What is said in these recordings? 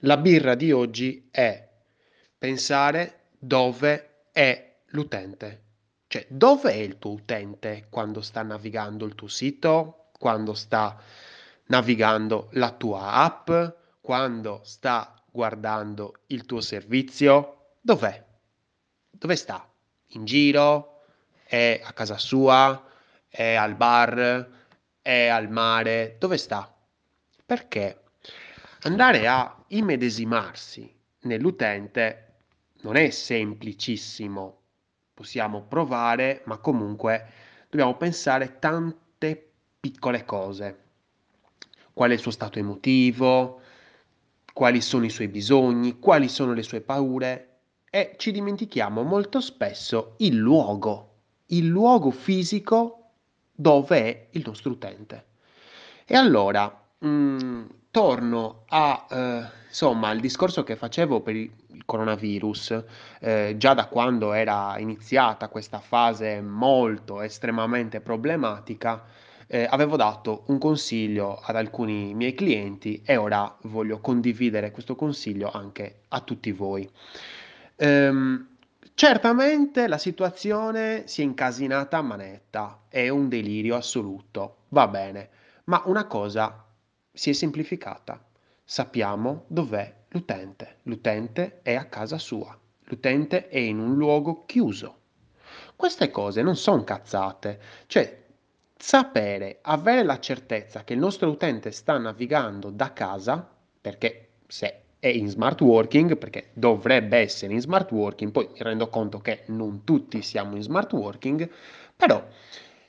La birra di oggi è pensare dove è l'utente. Cioè, dove è il tuo utente quando sta navigando il tuo sito, quando sta navigando la tua app, quando sta guardando il tuo servizio? Dov'è? Dove sta? In giro? È a casa sua? È al bar? È al mare? Dove sta? Perché andare a immedesimarsi nell'utente non è semplicissimo. Possiamo provare, ma comunque dobbiamo pensare tante piccole cose. Qual è il suo stato emotivo? Quali sono i suoi bisogni? Quali sono le sue paure? E ci dimentichiamo molto spesso il luogo, il luogo fisico dove è il nostro utente. E allora, mh, mm, torno a, eh, insomma, al discorso che facevo per il coronavirus, eh, già da quando era iniziata questa fase molto estremamente problematica, eh, avevo dato un consiglio ad alcuni miei clienti e ora voglio condividere questo consiglio anche a tutti voi. Ehm, certamente la situazione si è incasinata a manetta, è un delirio assoluto, va bene, ma una cosa si è semplificata. Sappiamo dov'è l'utente. L'utente è a casa sua. L'utente è in un luogo chiuso. Queste cose non sono cazzate. Cioè, sapere, avere la certezza che il nostro utente sta navigando da casa, perché se è in smart working, perché dovrebbe essere in smart working, poi mi rendo conto che non tutti siamo in smart working, però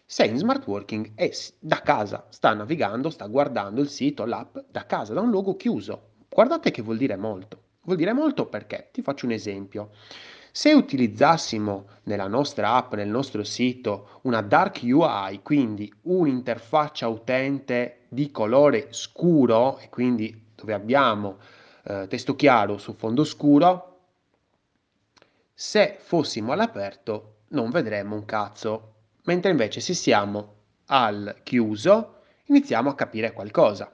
sei in smart working e da casa sta navigando, sta guardando il sito, l'app da casa, da un luogo chiuso. Guardate che vuol dire molto. Vuol dire molto perché, ti faccio un esempio. Se utilizzassimo nella nostra app, nel nostro sito, una dark UI, quindi un'interfaccia utente di colore scuro, e quindi dove abbiamo eh, testo chiaro su fondo scuro, se fossimo all'aperto non vedremmo un cazzo mentre invece se siamo al chiuso iniziamo a capire qualcosa.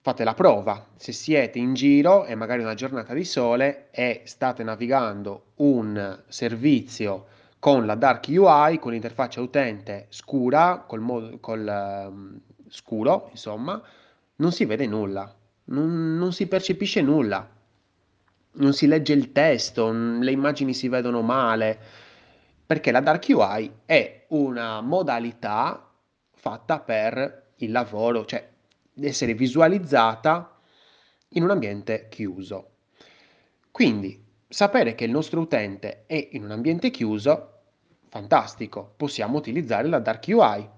Fate la prova, se siete in giro e magari una giornata di sole e state navigando un servizio con la dark UI, con l'interfaccia utente scura, col, col um, scuro, insomma, non si vede nulla, non, non si percepisce nulla, non si legge il testo, le immagini si vedono male, perché la Dark UI è una modalità fatta per il lavoro, cioè essere visualizzata in un ambiente chiuso. Quindi sapere che il nostro utente è in un ambiente chiuso, fantastico, possiamo utilizzare la Dark UI,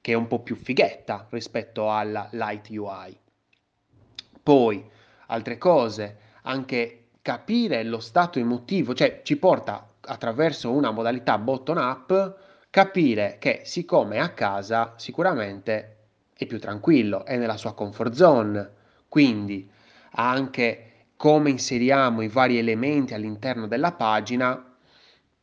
che è un po' più fighetta rispetto alla Light UI. Poi, altre cose, anche capire lo stato emotivo, cioè ci porta attraverso una modalità button up capire che siccome è a casa sicuramente è più tranquillo, è nella sua comfort zone, quindi anche come inseriamo i vari elementi all'interno della pagina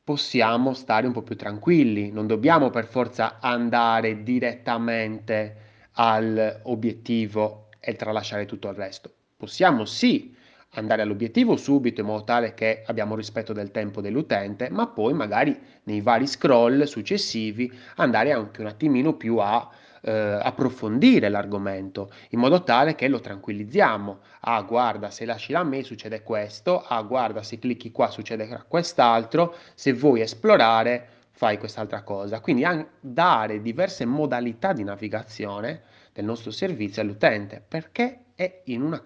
possiamo stare un po' più tranquilli, non dobbiamo per forza andare direttamente all'obiettivo e tralasciare tutto il resto. Possiamo sì andare all'obiettivo subito in modo tale che abbiamo rispetto del tempo dell'utente, ma poi magari nei vari scroll successivi andare anche un attimino più a eh, approfondire l'argomento in modo tale che lo tranquillizziamo. Ah, guarda, se lasci la me succede questo, ah, guarda, se clicchi qua succede quest'altro, se vuoi esplorare fai quest'altra cosa. Quindi dare diverse modalità di navigazione del nostro servizio all'utente perché è in una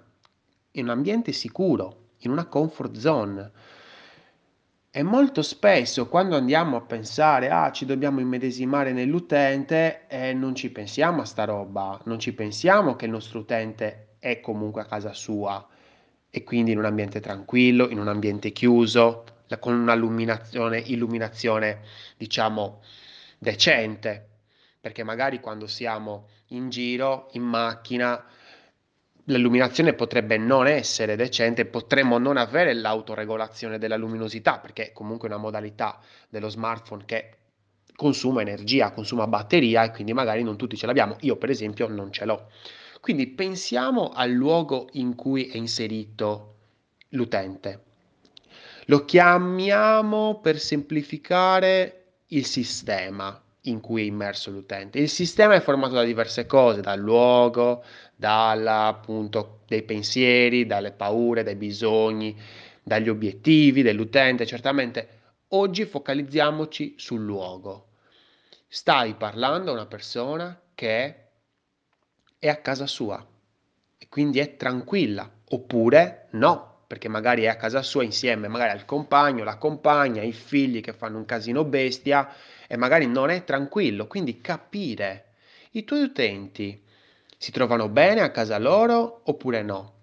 in un ambiente sicuro, in una comfort zone. E molto spesso quando andiamo a pensare, ah, ci dobbiamo immedesimare nell'utente, eh, non ci pensiamo a sta roba, non ci pensiamo che il nostro utente è comunque a casa sua e quindi in un ambiente tranquillo, in un ambiente chiuso, con una illuminazione, illuminazione diciamo, decente, perché magari quando siamo in giro, in macchina, l'illuminazione potrebbe non essere decente, potremmo non avere l'autoregolazione della luminosità, perché è comunque una modalità dello smartphone che consuma energia, consuma batteria e quindi magari non tutti ce l'abbiamo. Io per esempio non ce l'ho. Quindi pensiamo al luogo in cui è inserito l'utente. Lo chiamiamo per semplificare il sistema in cui è immerso l'utente. Il sistema è formato da diverse cose, dal luogo, dalla, appunto, dei pensieri, dalle paure, dai bisogni, dagli obiettivi dell'utente. Certamente oggi focalizziamoci sul luogo. Stai parlando a una persona che è a casa sua e quindi è tranquilla, oppure no, perché magari è a casa sua insieme magari al compagno, la compagna, i figli che fanno un casino bestia e magari non è tranquillo, quindi capire i tuoi utenti si trovano bene a casa loro oppure no.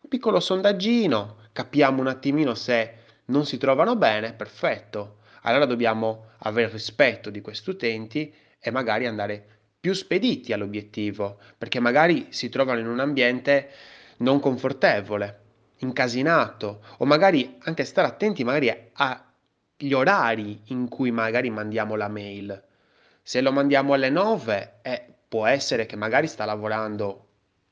Un piccolo sondaggino, capiamo un attimino se non si trovano bene, perfetto. Allora dobbiamo avere rispetto di questi utenti e magari andare più spediti all'obiettivo, perché magari si trovano in un ambiente non confortevole incasinato o magari anche stare attenti magari agli orari in cui magari mandiamo la mail. Se lo mandiamo alle 9, eh, può essere che magari sta lavorando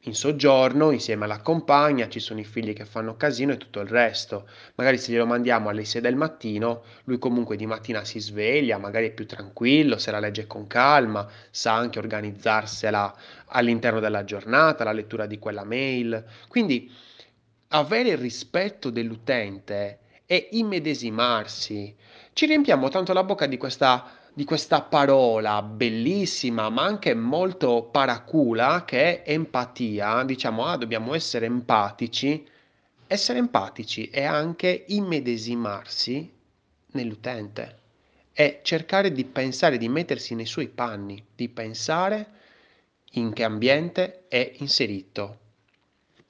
in soggiorno insieme alla compagna, ci sono i figli che fanno casino e tutto il resto. Magari se glielo mandiamo alle 6 del mattino, lui comunque di mattina si sveglia, magari è più tranquillo, se la legge con calma, sa anche organizzarsela all'interno della giornata, la lettura di quella mail. Quindi avere il rispetto dell'utente e immedesimarsi. Ci riempiamo tanto la bocca di questa, di questa parola bellissima, ma anche molto paracula, che è empatia. Diciamo, ah, dobbiamo essere empatici. Essere empatici è anche immedesimarsi nell'utente è cercare di pensare, di mettersi nei suoi panni, di pensare in che ambiente è inserito.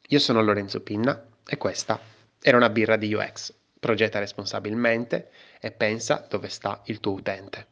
Io sono Lorenzo Pinna e questa era una birra di UX. Progetta responsabilmente e pensa dove sta il tuo utente.